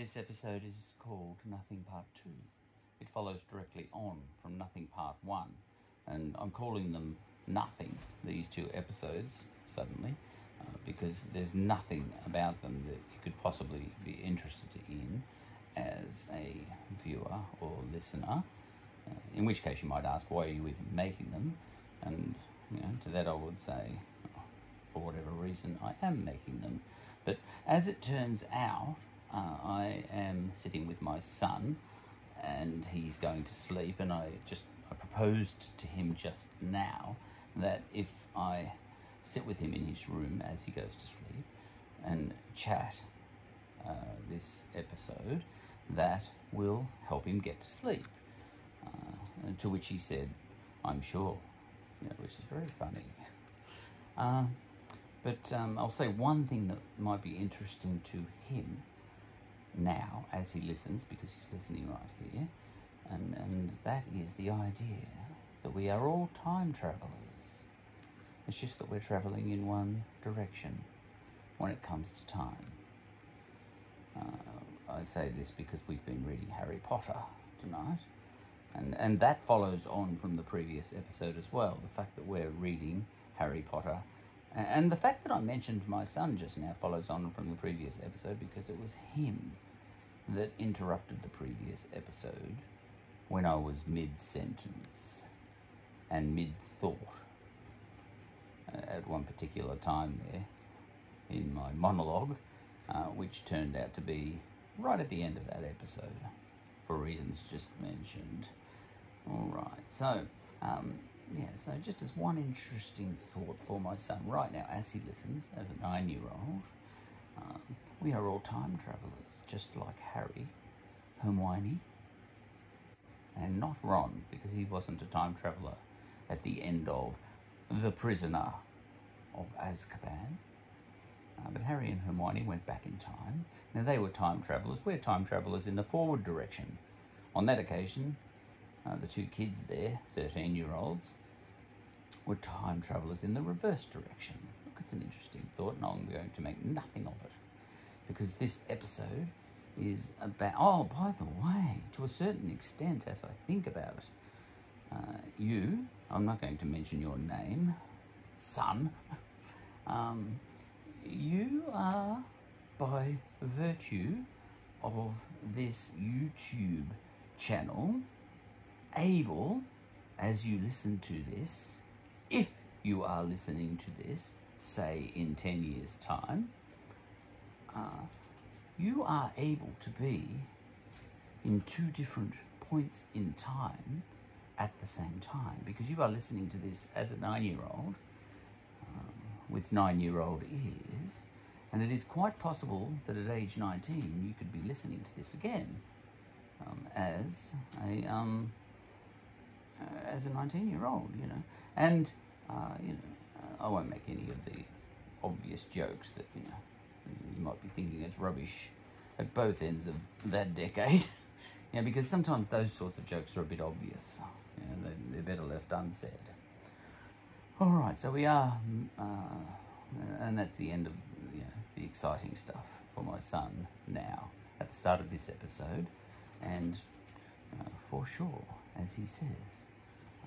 this episode is called Nothing Part 2. It follows directly on from Nothing Part 1, and I'm calling them Nothing, these two episodes, suddenly, uh, because there's nothing about them that you could possibly be interested in as a viewer or listener. Uh, in which case, you might ask, why are you even making them? And you know, to that, I would say, oh, for whatever reason, I am making them. But as it turns out, uh, I am sitting with my son, and he's going to sleep. And I just I proposed to him just now that if I sit with him in his room as he goes to sleep and chat uh, this episode, that will help him get to sleep. Uh, to which he said, "I'm sure," you know, which is very funny. Uh, but um, I'll say one thing that might be interesting to him now as he listens, because he's listening right here, and, and that is the idea that we are all time travelers. It's just that we're traveling in one direction when it comes to time. Uh, I say this because we've been reading Harry Potter tonight, and, and that follows on from the previous episode as well. The fact that we're reading Harry Potter and the fact that I mentioned my son just now follows on from the previous episode because it was him that interrupted the previous episode when I was mid sentence and mid thought uh, at one particular time there in my monologue, uh, which turned out to be right at the end of that episode for reasons just mentioned. All right, so um, yeah, so just as one interesting thought for my son right now as he listens, as a nine year old, um, we are all time travelers, just like Harry, Hermione, and not Ron, because he wasn't a time traveler at the end of The Prisoner of Azkaban. Uh, but Harry and Hermione went back in time. Now they were time travelers. We're time travelers in the forward direction. On that occasion, uh, the two kids there, 13 year olds, were time travelers in the reverse direction. Look, it's an interesting thought, and I'm going to make nothing of it because this episode is about. Oh, by the way, to a certain extent, as I think about it, uh, you, I'm not going to mention your name, son, um, you are by virtue of this YouTube channel able, as you listen to this, if you are listening to this, say in 10 years' time, uh, you are able to be in two different points in time at the same time because you are listening to this as a nine year old um, with nine year old ears, and it is quite possible that at age 19 you could be listening to this again um, as a um, uh, as a 19 year old, you know. And, uh, you know, uh, I won't make any of the obvious jokes that, you know, you might be thinking it's rubbish at both ends of that decade. you know, because sometimes those sorts of jokes are a bit obvious. You know, they're, they're better left unsaid. All right, so we are, uh, and that's the end of you know, the exciting stuff for my son now at the start of this episode. And uh, for sure, as he says,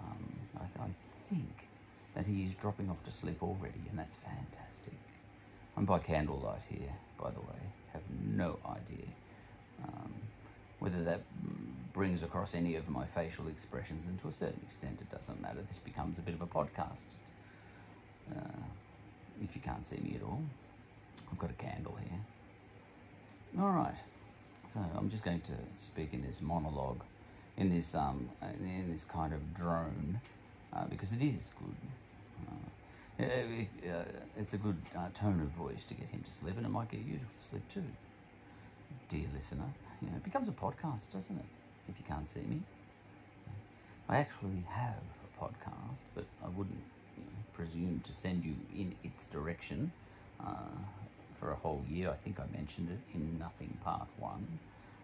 um, I, I, think that he is dropping off to sleep already, and that's fantastic. I'm by candlelight here, by the way. Have no idea um, whether that brings across any of my facial expressions, and to a certain extent, it doesn't matter. This becomes a bit of a podcast. Uh, if you can't see me at all, I've got a candle here. All right, so I'm just going to speak in this monologue in this um in this kind of drone uh, because it is good. Uh, it, uh, it's a good uh, tone of voice to get him to sleep, and it might get you to sleep too, dear listener. You know, it becomes a podcast, doesn't it? If you can't see me, I actually have a podcast, but I wouldn't you know, presume to send you in its direction uh, for a whole year. I think I mentioned it in Nothing Part One.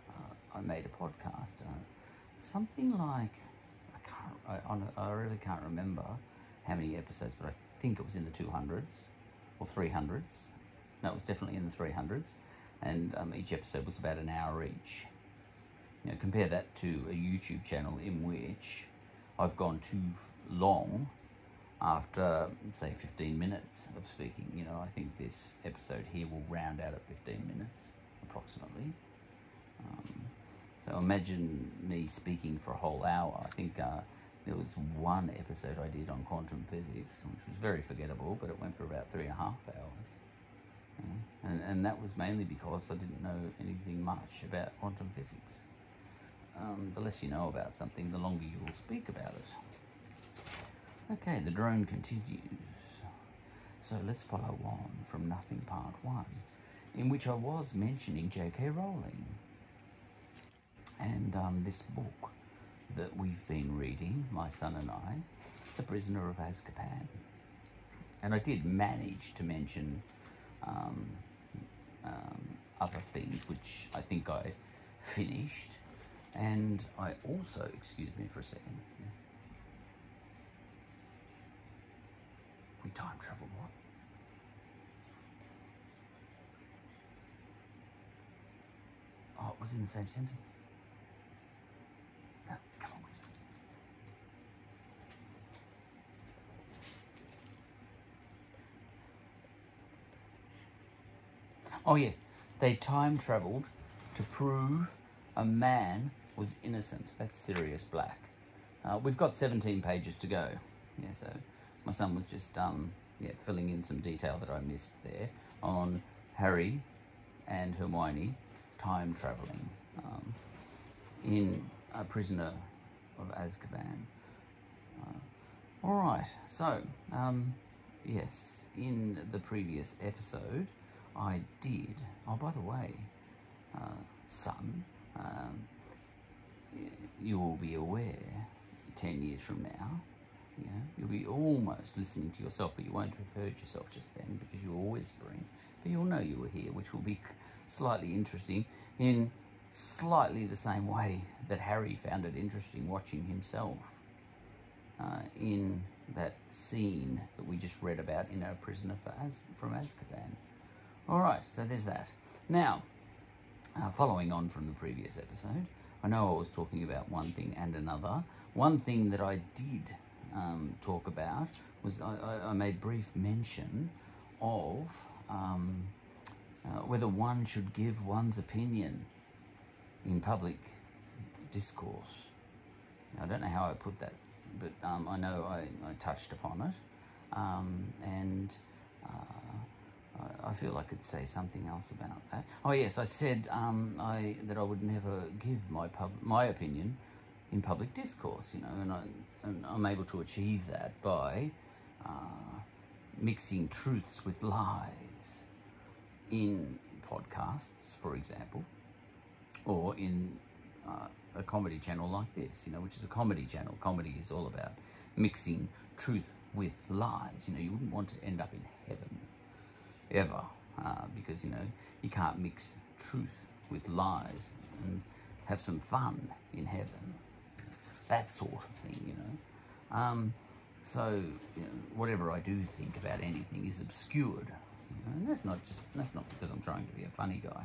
Uh, I made a podcast something like can't I, I really can't remember how many episodes, but I think it was in the 200s or 300s. No, it was definitely in the 300s. and um, each episode was about an hour each. You know, compare that to a YouTube channel in which I've gone too long after, say, 15 minutes of speaking. You know, I think this episode here will round out at 15 minutes, approximately. Um, so imagine me speaking for a whole hour. I think uh, there was one episode I did on quantum physics, which was very forgettable, but it went for about three and a half hours. Yeah. And, and that was mainly because I didn't know anything much about quantum physics. Um, the less you know about something, the longer you will speak about it. Okay, the drone continues. So let's follow on from Nothing Part 1, in which I was mentioning J.K. Rowling and um, this book that we've been reading, my son and I, The Prisoner of Azkaban. And I did manage to mention um, um, other things which I think I finished. And I also, excuse me for a second, we time travel what? Oh, it was in the same sentence. No, come on, Winston. Oh yeah, they time travelled to prove a man was innocent. That's Sirius Black. Uh, we've got 17 pages to go. Yeah, so my son was just um, yeah filling in some detail that I missed there on Harry and Hermione time travelling um, in A Prisoner of Azkaban. Uh, all right, so um, yes, in the previous episode, I did. Oh, by the way, uh, son, um, you will be aware 10 years from now, you know, you'll be almost listening to yourself, but you won't have heard yourself just then because you were whispering. But you'll know you were here, which will be slightly interesting in slightly the same way that Harry found it interesting watching himself uh, in that scene that we just read about in A Prisoner Az- from Azkaban. All right, so there's that. Now, uh, following on from the previous episode, I know I was talking about one thing and another. One thing that I did um, talk about was I, I, I made brief mention of um, uh, whether one should give one's opinion in public discourse. I don't know how I put that, but um, I know I, I touched upon it. Um, and uh, I, I feel I could say something else about that. Oh yes, I said um, I, that I would never give my pub, my opinion in public discourse. You know, and, I, and I'm able to achieve that by uh, mixing truths with lies in podcasts, for example, or in uh, a comedy channel like this, you know, which is a comedy channel. Comedy is all about mixing truth with lies. You know, you wouldn't want to end up in heaven ever uh, because, you know, you can't mix truth with lies and have some fun in heaven. That sort of thing, you know. Um, so, you know, whatever I do think about anything is obscured. You know, and that's not just that's not because I'm trying to be a funny guy,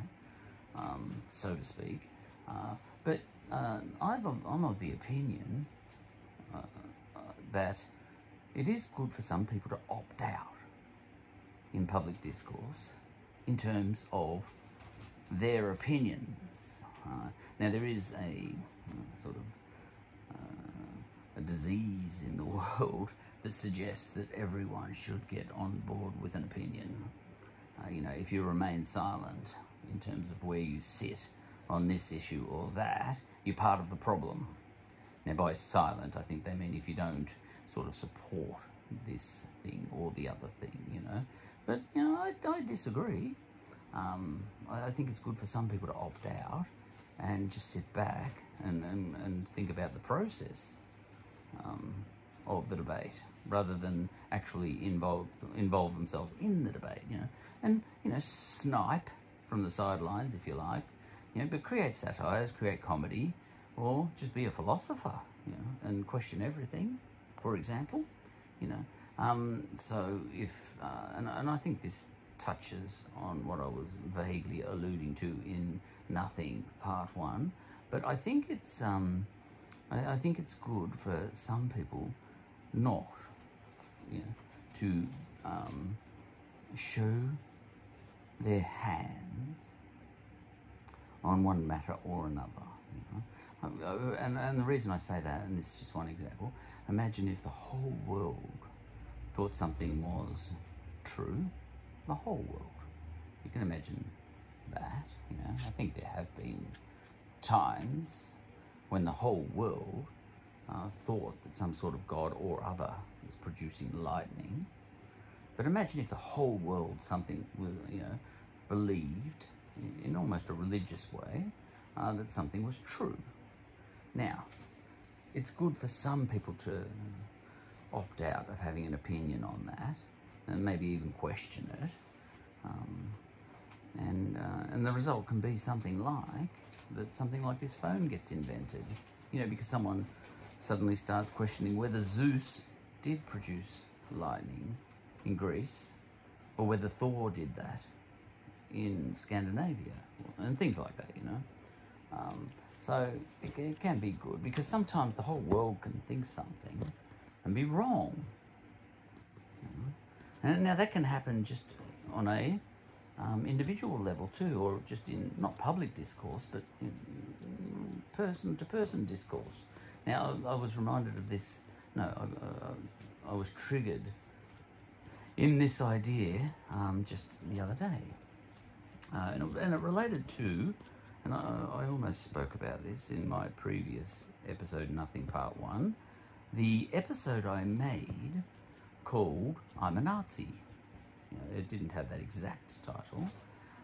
um, so to speak. Uh, but uh, I'm, of, the opinion uh, uh, that it is good for some people to opt out in public discourse in terms of their opinions. Uh, now, there is a uh, sort of uh, a disease in the world that suggests that everyone should get on board with an opinion. Uh, you know, if you remain silent in terms of where you sit on this issue or that, you're part of the problem. Now, by silent, I think they mean if you don't sort of support this thing or the other thing, you know. But, you know, I, I disagree. Um, I, I think it's good for some people to opt out and just sit back and, and, and think about the process um, of the debate rather than actually involve involve themselves in the debate, you know, and you know snipe from the sidelines if you like, you know, but create satires, create comedy, or just be a philosopher, you know, and question everything, for example, you know. Um, so if uh, and, and I think this touches on what I was vaguely alluding to in Nothing Part One, but I think it's um, I, I think it's good for some people not you know, to um, show their hands on one matter or another. You know? Uh, and, and the reason I say that, and this is just one example, imagine if the whole world thought something was true, the whole world. You can imagine that, you know. I think there have been times when the whole world uh, thought that some sort of god or other was producing lightning. But imagine if the whole world something you know, believed in almost a religious way uh, that something was true. Now, it's good for some people to opt out of having an opinion on that and maybe even question it. Um, and, uh, and the result can be something like that something like this phone gets invented. You know, because someone suddenly starts questioning whether Zeus did produce lightning in Greece or whether Thor did that in Scandinavia and things like that, you know. Um, so it, it, can be good because sometimes the whole world can think something and be wrong. And now that can happen just on a um, individual level too, or just in not public discourse, but person to person discourse. Now I was reminded of this. No, I, I was triggered in this idea um, just the other day. Uh, and, it, and, it, related to, and I, I, almost spoke about this in my previous episode, Nothing Part 1, the episode I made called I'm a Nazi. You know, it didn't have that exact title,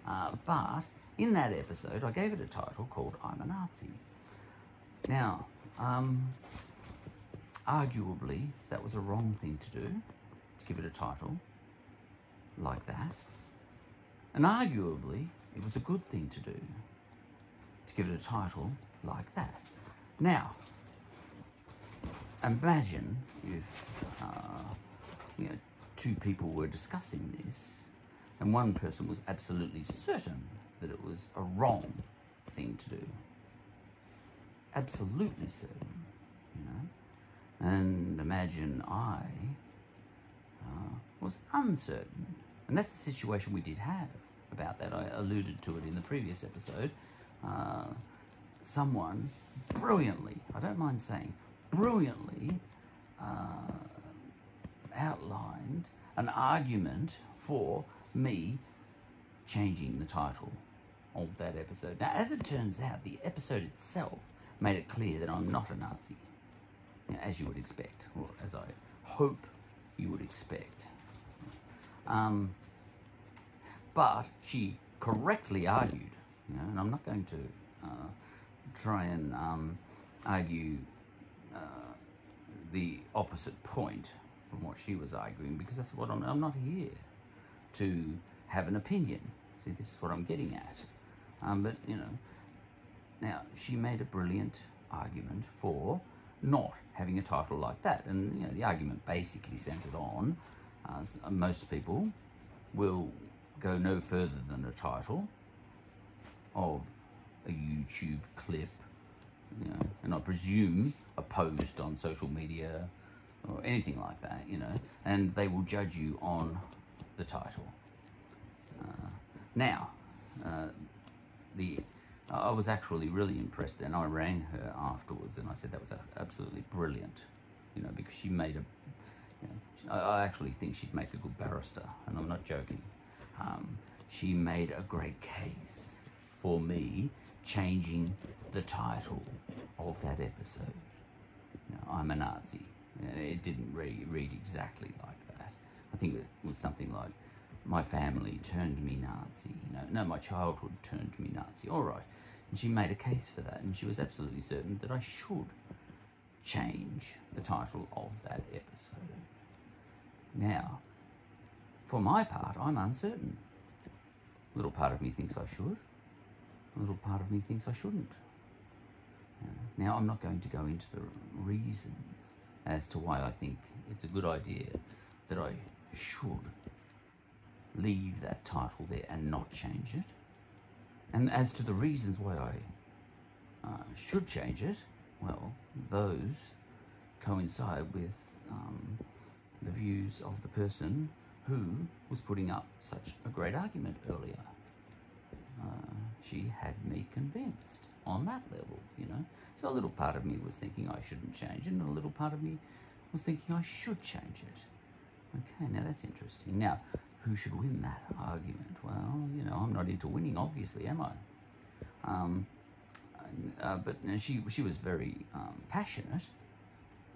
uh, but in that episode I gave it a title called I'm a Nazi. Now, um, arguably, that was a wrong thing to do, to give it a title like that. And arguably, it was a good thing to do, to give it a title like that. Now, imagine if uh, you know, two people were discussing this and one person was absolutely certain that it was a wrong thing to do. Absolutely certain, you know. And imagine I uh, was uncertain. And that's the situation we did have about that. I alluded to it in the previous episode. Uh, someone brilliantly, I don't mind saying, brilliantly uh, outlined an argument for me changing the title of that episode. Now, as it turns out, the episode itself made it clear that I'm not a Nazi, as you would expect, or as I hope you would expect. Um, but she correctly argued, you know, and I'm not going to uh, try and um, argue uh, the opposite point from what she was arguing because that's what I'm, I'm not here to have an opinion. See, this is what I'm getting at. Um, but, you know, now she made a brilliant argument for not having a title like that. And, you know, the argument basically centered on uh, most people will go no further than a title of a YouTube clip you know, and I presume a post on social media or anything like that, you know, and they will judge you on the title. Uh, now, uh, the I was actually really impressed, and I rang her afterwards, and I said that was absolutely brilliant, you know, because she made a. You know, I actually think she'd make a good barrister, and I'm not joking. Um, she made a great case for me changing the title of that episode. You know, I'm a Nazi. It didn't re- read exactly like that. I think it was something like, my family turned me Nazi. You know, no, my childhood turned me Nazi. All right. And she made a case for that, and she was absolutely certain that I should change the title of that episode. Now, for my part, I'm uncertain. A little part of me thinks I should. A little part of me thinks I shouldn't. Now, I'm not going to go into the reasons as to why I think it's a good idea that I should leave that title there and not change it. And as to the reasons why I uh, should change it, well, those coincide with um, the views of the person who was putting up such a great argument earlier. Uh, she had me convinced on that level, you know. So a little part of me was thinking I shouldn't change it, and a little part of me was thinking I should change it. Okay, now that's interesting. Now, who should win that argument? Well, you know, I'm not into winning, obviously, am I? Um, uh, but you know, she she was very um, passionate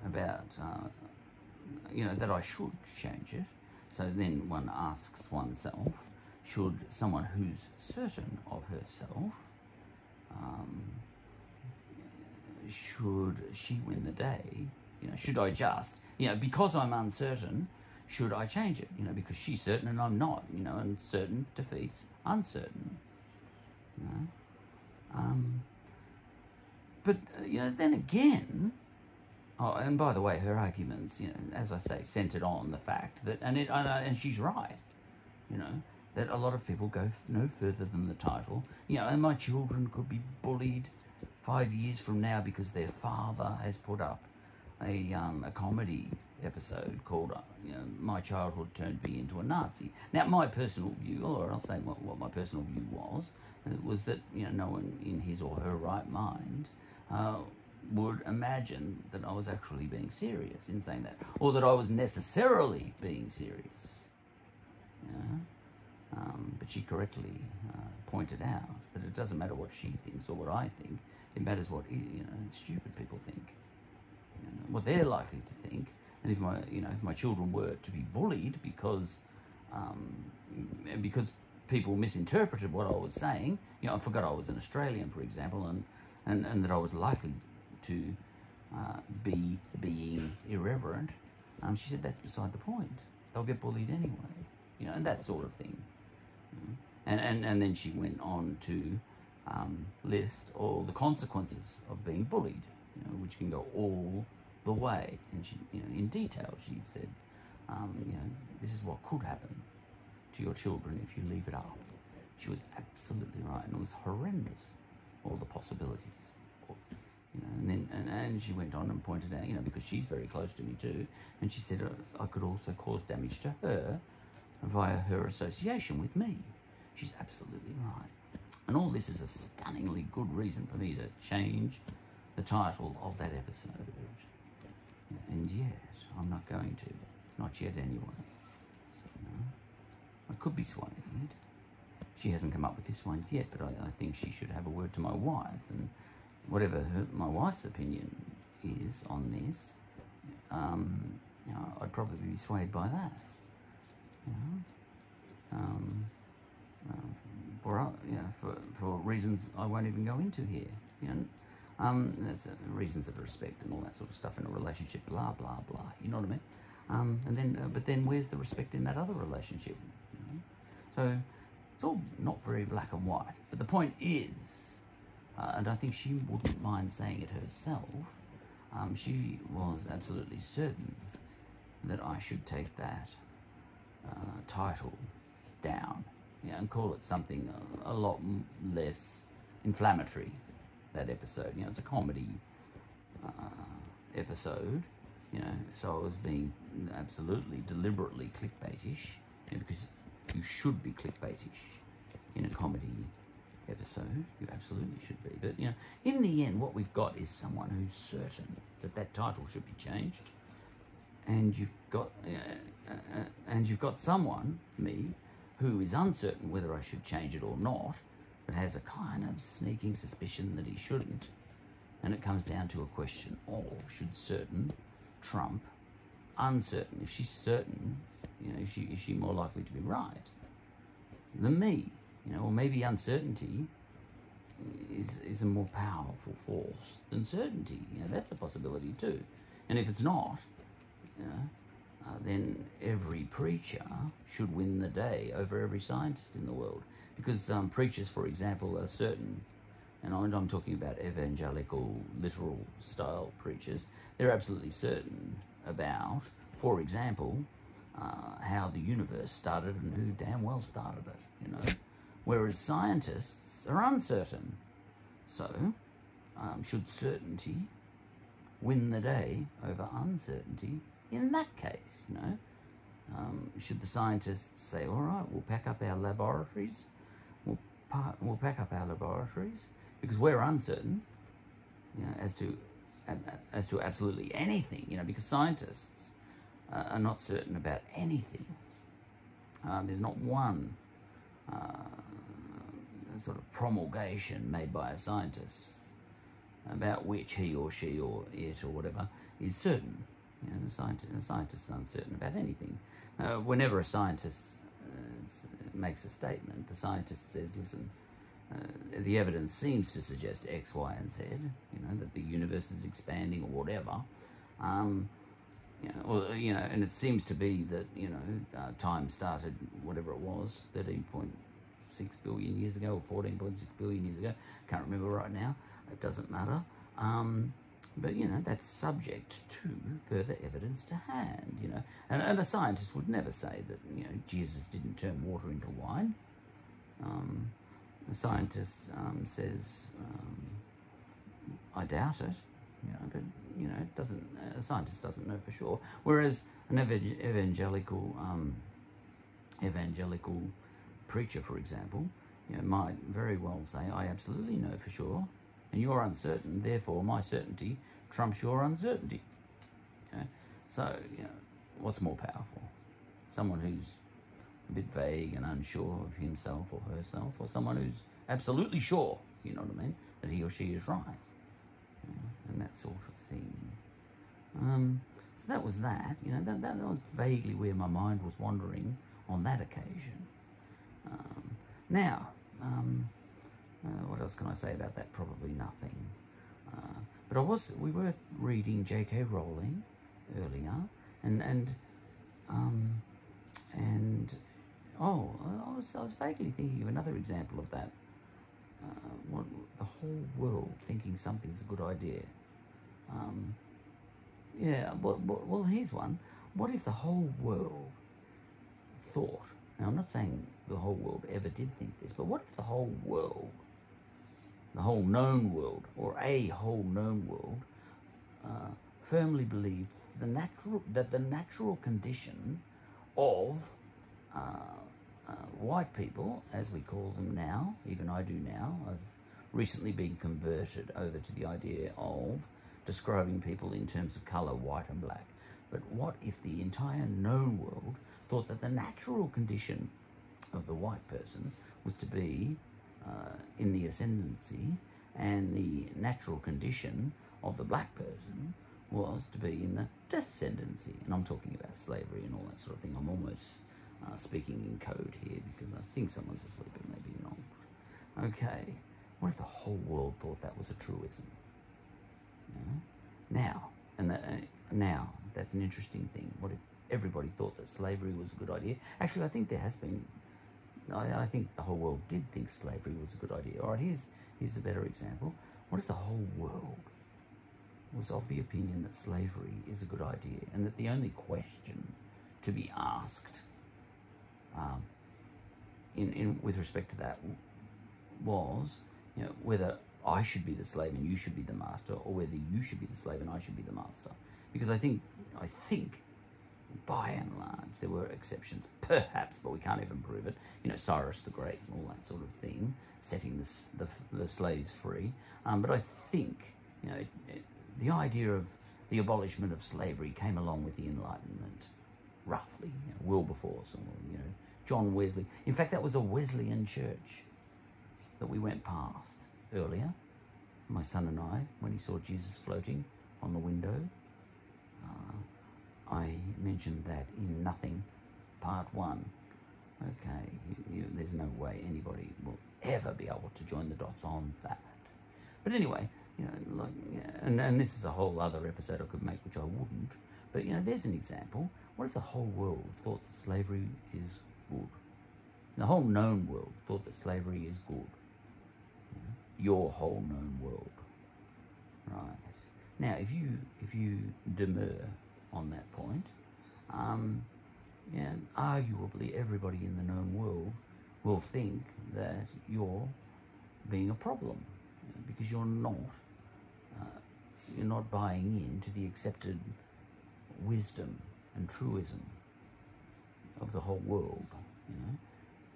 about uh, you know that I should change it. So then one asks oneself, should someone who's certain of herself, um, should she win the day? You know, should I just, you know, because I'm uncertain, should I change it? You know, because she's certain and I'm not. You know, and certain defeats uncertain. You know, um, but uh, you know, then again, Oh, and by the way, her arguments, you know, as I say, centered on the fact that, and it, and, uh, and she's right, you know, that a lot of people go no further than the title. You know, and my children could be bullied five years from now because their father has put up a um, a comedy episode called uh, you know, "My Childhood Turned Me Into a Nazi." Now, my personal view, or I'll say what, what my personal view was, was that you know no one in his or her right mind. Uh, would imagine that I was actually being serious in saying that, or that I was necessarily being serious. Yeah? Um, but she correctly uh, pointed out that it doesn't matter what she thinks or what I think. It matters what you know stupid people think, you know, what they're likely to think. And if my you know if my children were to be bullied because um, because people misinterpreted what I was saying, you know, I forgot I was an Australian, for example, and and, and that I was likely to uh, be being irreverent. Um, she said that's beside the point. They'll get bullied anyway, you know, and that sort of thing. And, and, and then she went on to um, list all the consequences of being bullied, you know, which can go all the way. And she, you know, in detail, she said, um, you know, this is what could happen to your children if you leave it up. She was absolutely right, and it was horrendous, all the possibilities. You know, and then and, and she went on and pointed out, you know, because she's very close to me too, and she said uh, I could also cause damage to her via her association with me. She's absolutely right. And all this is a stunningly good reason for me to change the title of that episode. And yet, I'm not going to. Not yet, anyway. Know? I could be swayed. She hasn't come up with this one yet, but I, I think she should have a word to my wife and whatever her, my wife's opinion is on this, um, you know, I'd probably be swayed by that. Um, uh, for you for for reasons I won't even go into here. You know, um, that's uh, reasons of respect and all that sort of stuff in a relationship. Blah blah blah. You know what I mean? Um, and then, uh, but then, where's the respect in that other relationship? You know? So it's all not very black and white. But the point is uh, and I think she wouldn't mind saying it herself, um, she was absolutely certain that I should take that uh, title down and call it something a, a, lot less inflammatory, that episode. You know, it's a comedy uh, episode, you know, so I was being absolutely deliberately clickbaitish, you know, because you should be clickbaitish in a comedy episode. You absolutely should be. But, you know, in the end, what we've got is someone who's certain that that title should be changed. And you've got, uh, uh, and you've got someone, me, who is uncertain whether I should change it or not, but has a kind of sneaking suspicion that he shouldn't. And it comes down to a question of should certain trump uncertain? If she's certain, you know, is she, is she more likely to be right than me? You know, or maybe uncertainty is, is a more powerful force than certainty. You know, that's a possibility too. And if it's not, you know, uh, then every preacher should win the day over every scientist in the world. Because um, preachers, for example, are certain, and I'm talking about evangelical, literal style preachers, they're absolutely certain about, for example, uh, how the universe started and who damn well started it, you know. Whereas scientists are uncertain. So, um, should certainty win the day over uncertainty in that case, you know? Um, should the scientists say, all right, we'll pack up our laboratories, we'll, pa- we'll pack up our laboratories because we're uncertain, you know, as to as to absolutely anything, you know, because scientists uh, are not certain about anything. Uh, there's not one uh, sort of promulgation made by a scientist about which he or she or it or whatever is certain. You know, the scientist, the uncertain about anything. Uh, whenever a scientist uh, makes a statement, the scientist says, listen, uh, the evidence seems to suggest X, Y, and Z, you know, that the universe is expanding or whatever. Um, you know, or, you know, and it seems to be that, you know, uh, time started, whatever it was, 13.6 billion years ago or 14.6 billion years ago. Can't remember right now. It doesn't matter. Um, but, you know, that's subject to further evidence to hand, you know. And, and a scientist would never say that, you know, Jesus didn't turn water into wine. Um, a scientist um, says, um, I doubt it, you know, but, you know, it doesn't, a scientist doesn't know for sure. Whereas an evangelical, um, evangelical preacher, for example, you know, might very well say, I absolutely know for sure, and you're uncertain, therefore my certainty trumps your uncertainty. Okay? So, you know, what's more powerful? Someone who's a bit vague and unsure of himself or herself, or someone who's absolutely sure, you know what I mean, that he or she is right, and that sort of thing. Um, so that was that, you know, that, that, that was vaguely where my mind was wandering on that occasion. Um, now, um, uh, what else can I say about that? Probably nothing. Uh, but I was, we were reading J.K. Rowling earlier, and and um, and oh, I was I was vaguely thinking of another example of that. Uh, what, the whole world thinking something's a good idea. Um, yeah, well, well, here's one. What if the whole world thought? Now, I'm not saying the whole world ever did think this, but what if the whole world the whole known world, or a whole known world, uh, firmly believed the natural, that the natural condition of uh, uh, white people, as we call them now, even I do now, I've recently been converted over to the idea of describing people in terms of colour, white and black. But what if the entire known world thought that the natural condition of the white person was to be in the ascendancy, and the natural condition of the black person was to be in the descendancy. And I'm talking about slavery and all that sort of thing. I'm almost uh, speaking in code here because I think someone's asleep and maybe not. Okay, what if the whole world thought that was a truism? Yeah? Now, and the, uh, now that's an interesting thing. What if everybody thought that slavery was a good idea? Actually, I think there has been I, I think the whole world did think slavery was a good idea. All right, here's, here's a better example. What if the whole world was of the opinion that slavery is a good idea and that the only question to be asked um, in, in, with respect to that was you know, whether I should be the slave and you should be the master, or whether you should be the slave and I should be the master. Because I think I think by and large, there were exceptions, perhaps, but we can't even prove it. You know, Cyrus the Great and all that sort of thing, setting the, the, the slaves free. Um, but I think, you know, it, it, the idea of the abolishment of slavery came along with the Enlightenment, roughly, you know, Wilberforce, or, you know, John Wesley. In fact, that was a Wesleyan church that we went past earlier, my son and I, when he saw Jesus floating on the window. Uh, I mentioned that in Nothing, Part 1. Okay, you, you, there's no way anybody will ever be able to join the dots on that. But anyway, you know, like, and, and this is a whole other episode I could make, which I wouldn't. But, you know, there's an example. What if the whole world thought that slavery is good? The whole known world thought that slavery is good. Your whole known world. Right. Now, if you if you demur on that point, um, and arguably everybody in the known world will think that you're being a problem because you're not uh, you're not buying into the accepted wisdom and truism of the whole world. You know,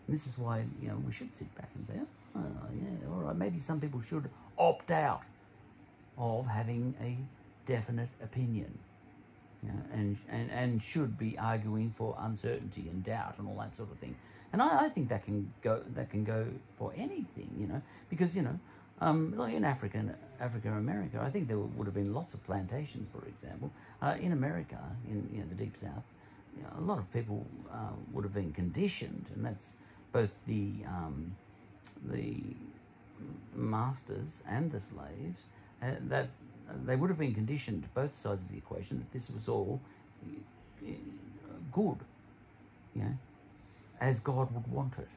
and this is why you know we should sit back and say, oh yeah, all right, maybe some people should opt out of having a definite opinion. And, and, and should be arguing for uncertainty and doubt and all that sort of thing. And I, I think that can go that can go for anything, you know, because you know, um, like in Africa, Africa, America, I think there would have been lots of plantations, for example. Uh, in America, in you know, the deep south, you know, a lot of people uh, would have been conditioned, and that's both the um, the masters and the slaves, uh, that they would have been conditioned, both sides of the equation, that this was all uh, good, you know, as God would want it.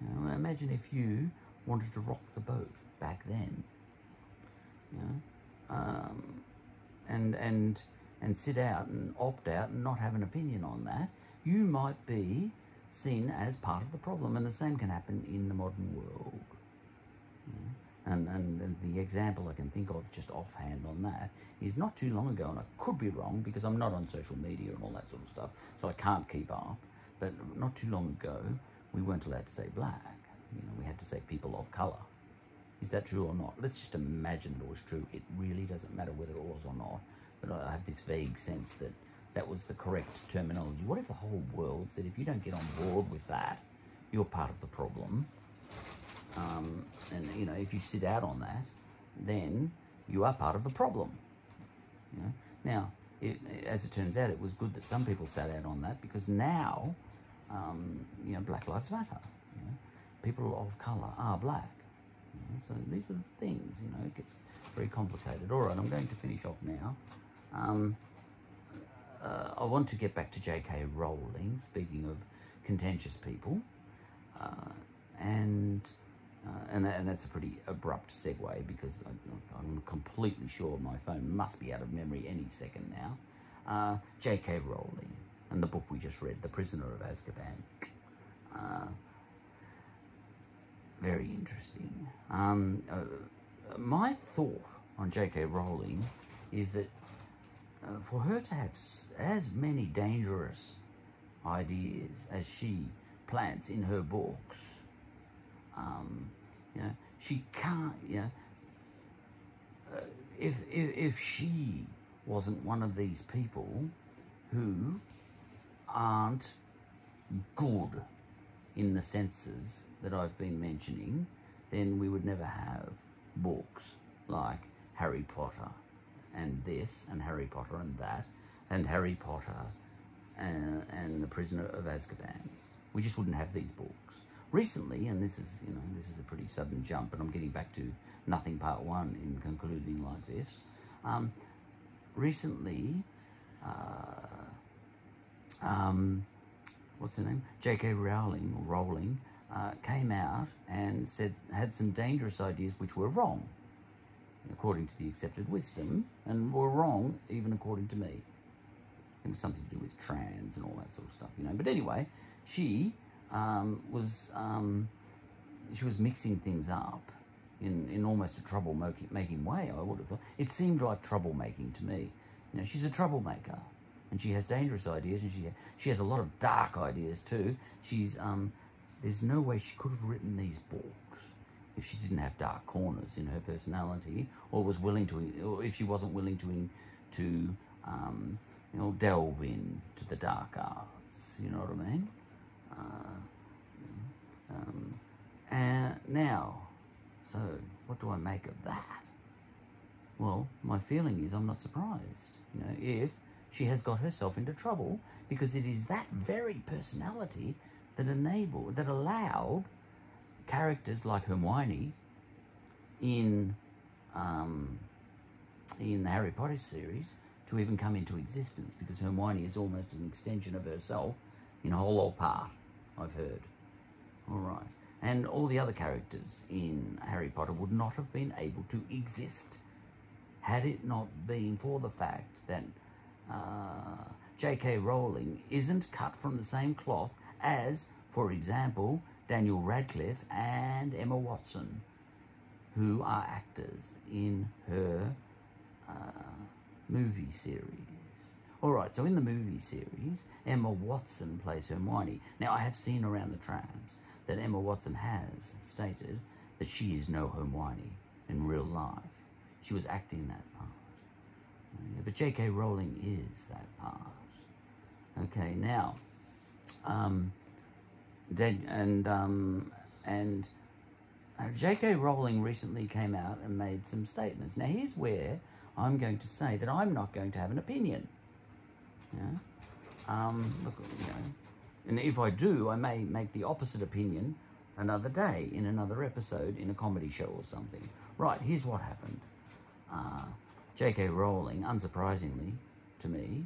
You know, imagine if you wanted to rock the boat back then, you know, um, and and and sit out and opt out and not have an opinion on that, you might be seen as part of the problem, and the same can happen in the modern world. You know? And, and the example I can think of just offhand on that is not too long ago, and I could be wrong because I'm not on social media and all that sort of stuff, so I can't keep up. But not too long ago, we weren't allowed to say black. You know, we had to say people of colour. Is that true or not? Let's just imagine it was true. It really doesn't matter whether it was or not. But I have this vague sense that that was the correct terminology. What if the whole world said, if you don't get on board with that, you're part of the problem? Um, and you know, if you sit out on that, then you are part of the problem. You know? Now, it, as it turns out, it was good that some people sat out on that because now, um, you know, Black Lives Matter. You know? People of colour are black. You know? So these are the things. You know, it gets very complicated. All right, I'm going to finish off now. Um, uh, I want to get back to J.K. Rowling. Speaking of contentious people, uh, and uh, and, that, and that's a pretty abrupt segue because I, am completely sure my phone must be out of memory any second now. Uh, J.K. Rowling and the book we just read, The Prisoner of Azkaban. Uh, very interesting. Um, uh, my thought on J.K. Rowling is that uh, for her to have as many dangerous ideas as she plants in her books, um, you know, she can't, you know, uh, if, if, if she wasn't one of these people who aren't good in the senses that I've been mentioning, then we would never have books like Harry Potter and this and Harry Potter and that and Harry Potter and, and The Prisoner of Azkaban. We just wouldn't have these books. Recently, and this is, you know, this is a pretty sudden jump, but I'm getting back to nothing part one in concluding like this. Um, recently, uh, um, what's her name? J.K. Rowling, Rowling, uh, came out and said had some dangerous ideas which were wrong according to the accepted wisdom, and were wrong even according to me. It was something to do with trans and all that sort of stuff, you know. But anyway, she um, was um, she was mixing things up in, in almost a troublemaking way. I would have thought it seemed like troublemaking to me. You know, she's a troublemaker, and she has dangerous ideas, and she she has a lot of dark ideas too. She's um, there's no way she could have written these books if she didn't have dark corners in her personality, or was willing to, or if she wasn't willing to, to, um, you know, delve into the dark arts. You know what I mean? Uh, um, and now, so what do I make of that? Well, my feeling is I'm not surprised. You know, if she has got herself into trouble because it is that very personality that enabled, that allowed characters like Hermione in um, in the Harry Potter series to even come into existence because Hermione is almost an extension of herself in a whole or part, I've heard. All right. And all the other characters in Harry Potter would not have been able to exist had it not been for the fact that uh, J.K. Rowling isn't cut from the same cloth as, for example, Daniel Radcliffe and Emma Watson, who are actors in her uh, movie series. All right, so in the movie series, Emma Watson plays Hermione. Now, I have seen around the trams that Emma Watson has stated that she is no Hermione in real life. She was acting that part. But J.K. Rowling is that part. Okay, now, um, and um, and uh, J.K. Rowling recently came out and made some statements. Now, here's where I'm going to say that I'm not going to have an opinion. Yeah. Um, look, you know, and if I do, I may make the opposite opinion another day in another episode in a comedy show or something. Right, here's what happened. Uh, J.K. Rowling, unsurprisingly to me,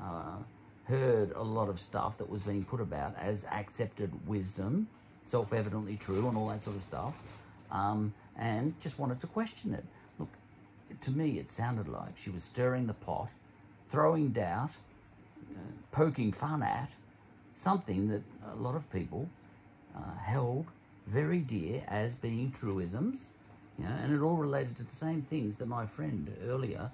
uh, heard a lot of stuff that was being put about as accepted wisdom, self evidently true, and all that sort of stuff, um, and just wanted to question it. Look, to me, it sounded like she was stirring the pot, throwing doubt, poking fun at something that a lot of people uh, held very dear as being truisms, you know, and it all related to the same things that my friend earlier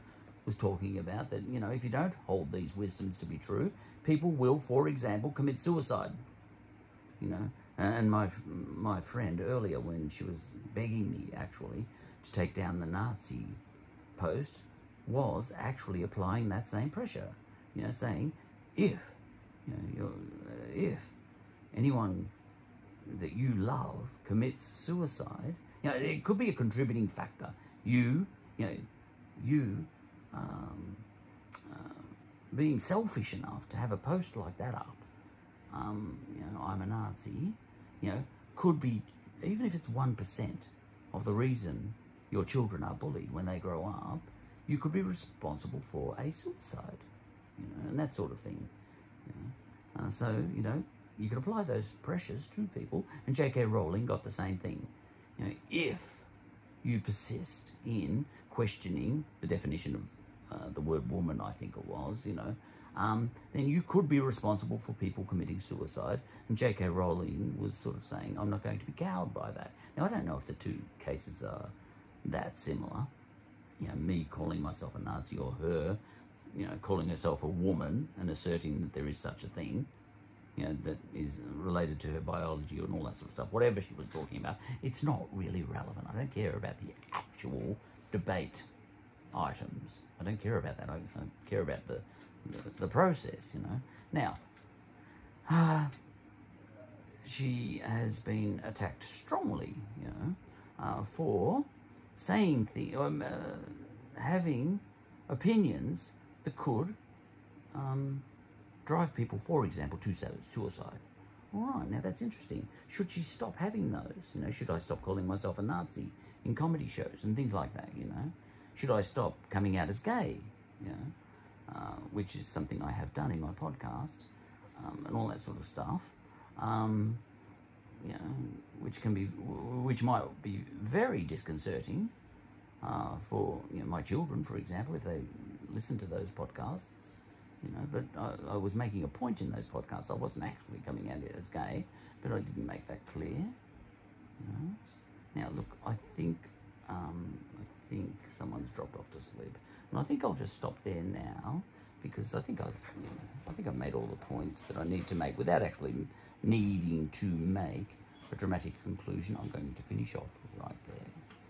was talking about. That you know, if you don't hold these wisdoms to be true, people will, for example, commit suicide. You know, and my my friend earlier, when she was begging me actually to take down the Nazi post, was actually applying that same pressure. You know, saying if you know, uh, if anyone that you love commits suicide, you know, it could be a contributing factor. You, you know, you um, uh, being selfish enough to have a post like that up, um, you know, I'm a Nazi, you know, could be, even if it's 1% of the reason your children are bullied when they grow up, you could be responsible for a suicide, you know, and that sort of thing. You know. uh, so, you know, you could apply those pressures to people, and J.K. Rowling got the same thing. You know, if you persist in questioning the definition of uh, the word woman, I think it was, you know, um, then you could be responsible for people committing suicide. And J.K. Rowling was sort of saying, I'm not going to be cowed by that. Now, I don't know if the two cases are that similar. You know, me calling myself a Nazi or her, you know, calling herself a woman and asserting that there is such a thing you know, that is related to her biology and all that sort of stuff, whatever she was talking about, it's not really relevant. I don't care about the actual debate items. I don't care about that. I, I care about the, the, the process, you know. Now, uh, she has been attacked strongly, you know, uh, for saying things, um, uh, having opinions that could um, drive people, for example, to suicide. All right, now that's interesting. Should she stop having those? You know, should I stop calling myself a Nazi in comedy shows and things like that? You know, should I stop coming out as gay? You know, uh, which is something I have done in my podcast um, and all that sort of stuff. Um, you know, which can be, which might be very disconcerting uh, for you know, my children, for example, if they listen to those podcasts. You know, but I, I, was making a point in those podcasts. I wasn't actually coming out as gay, but I didn't make that clear. You know. Now, look, I think um, I think someone's dropped off to sleep, and I think I'll just stop there now because I think I've you know, I think I've made all the points that I need to make without actually needing to make a dramatic conclusion. I'm going to finish off right there.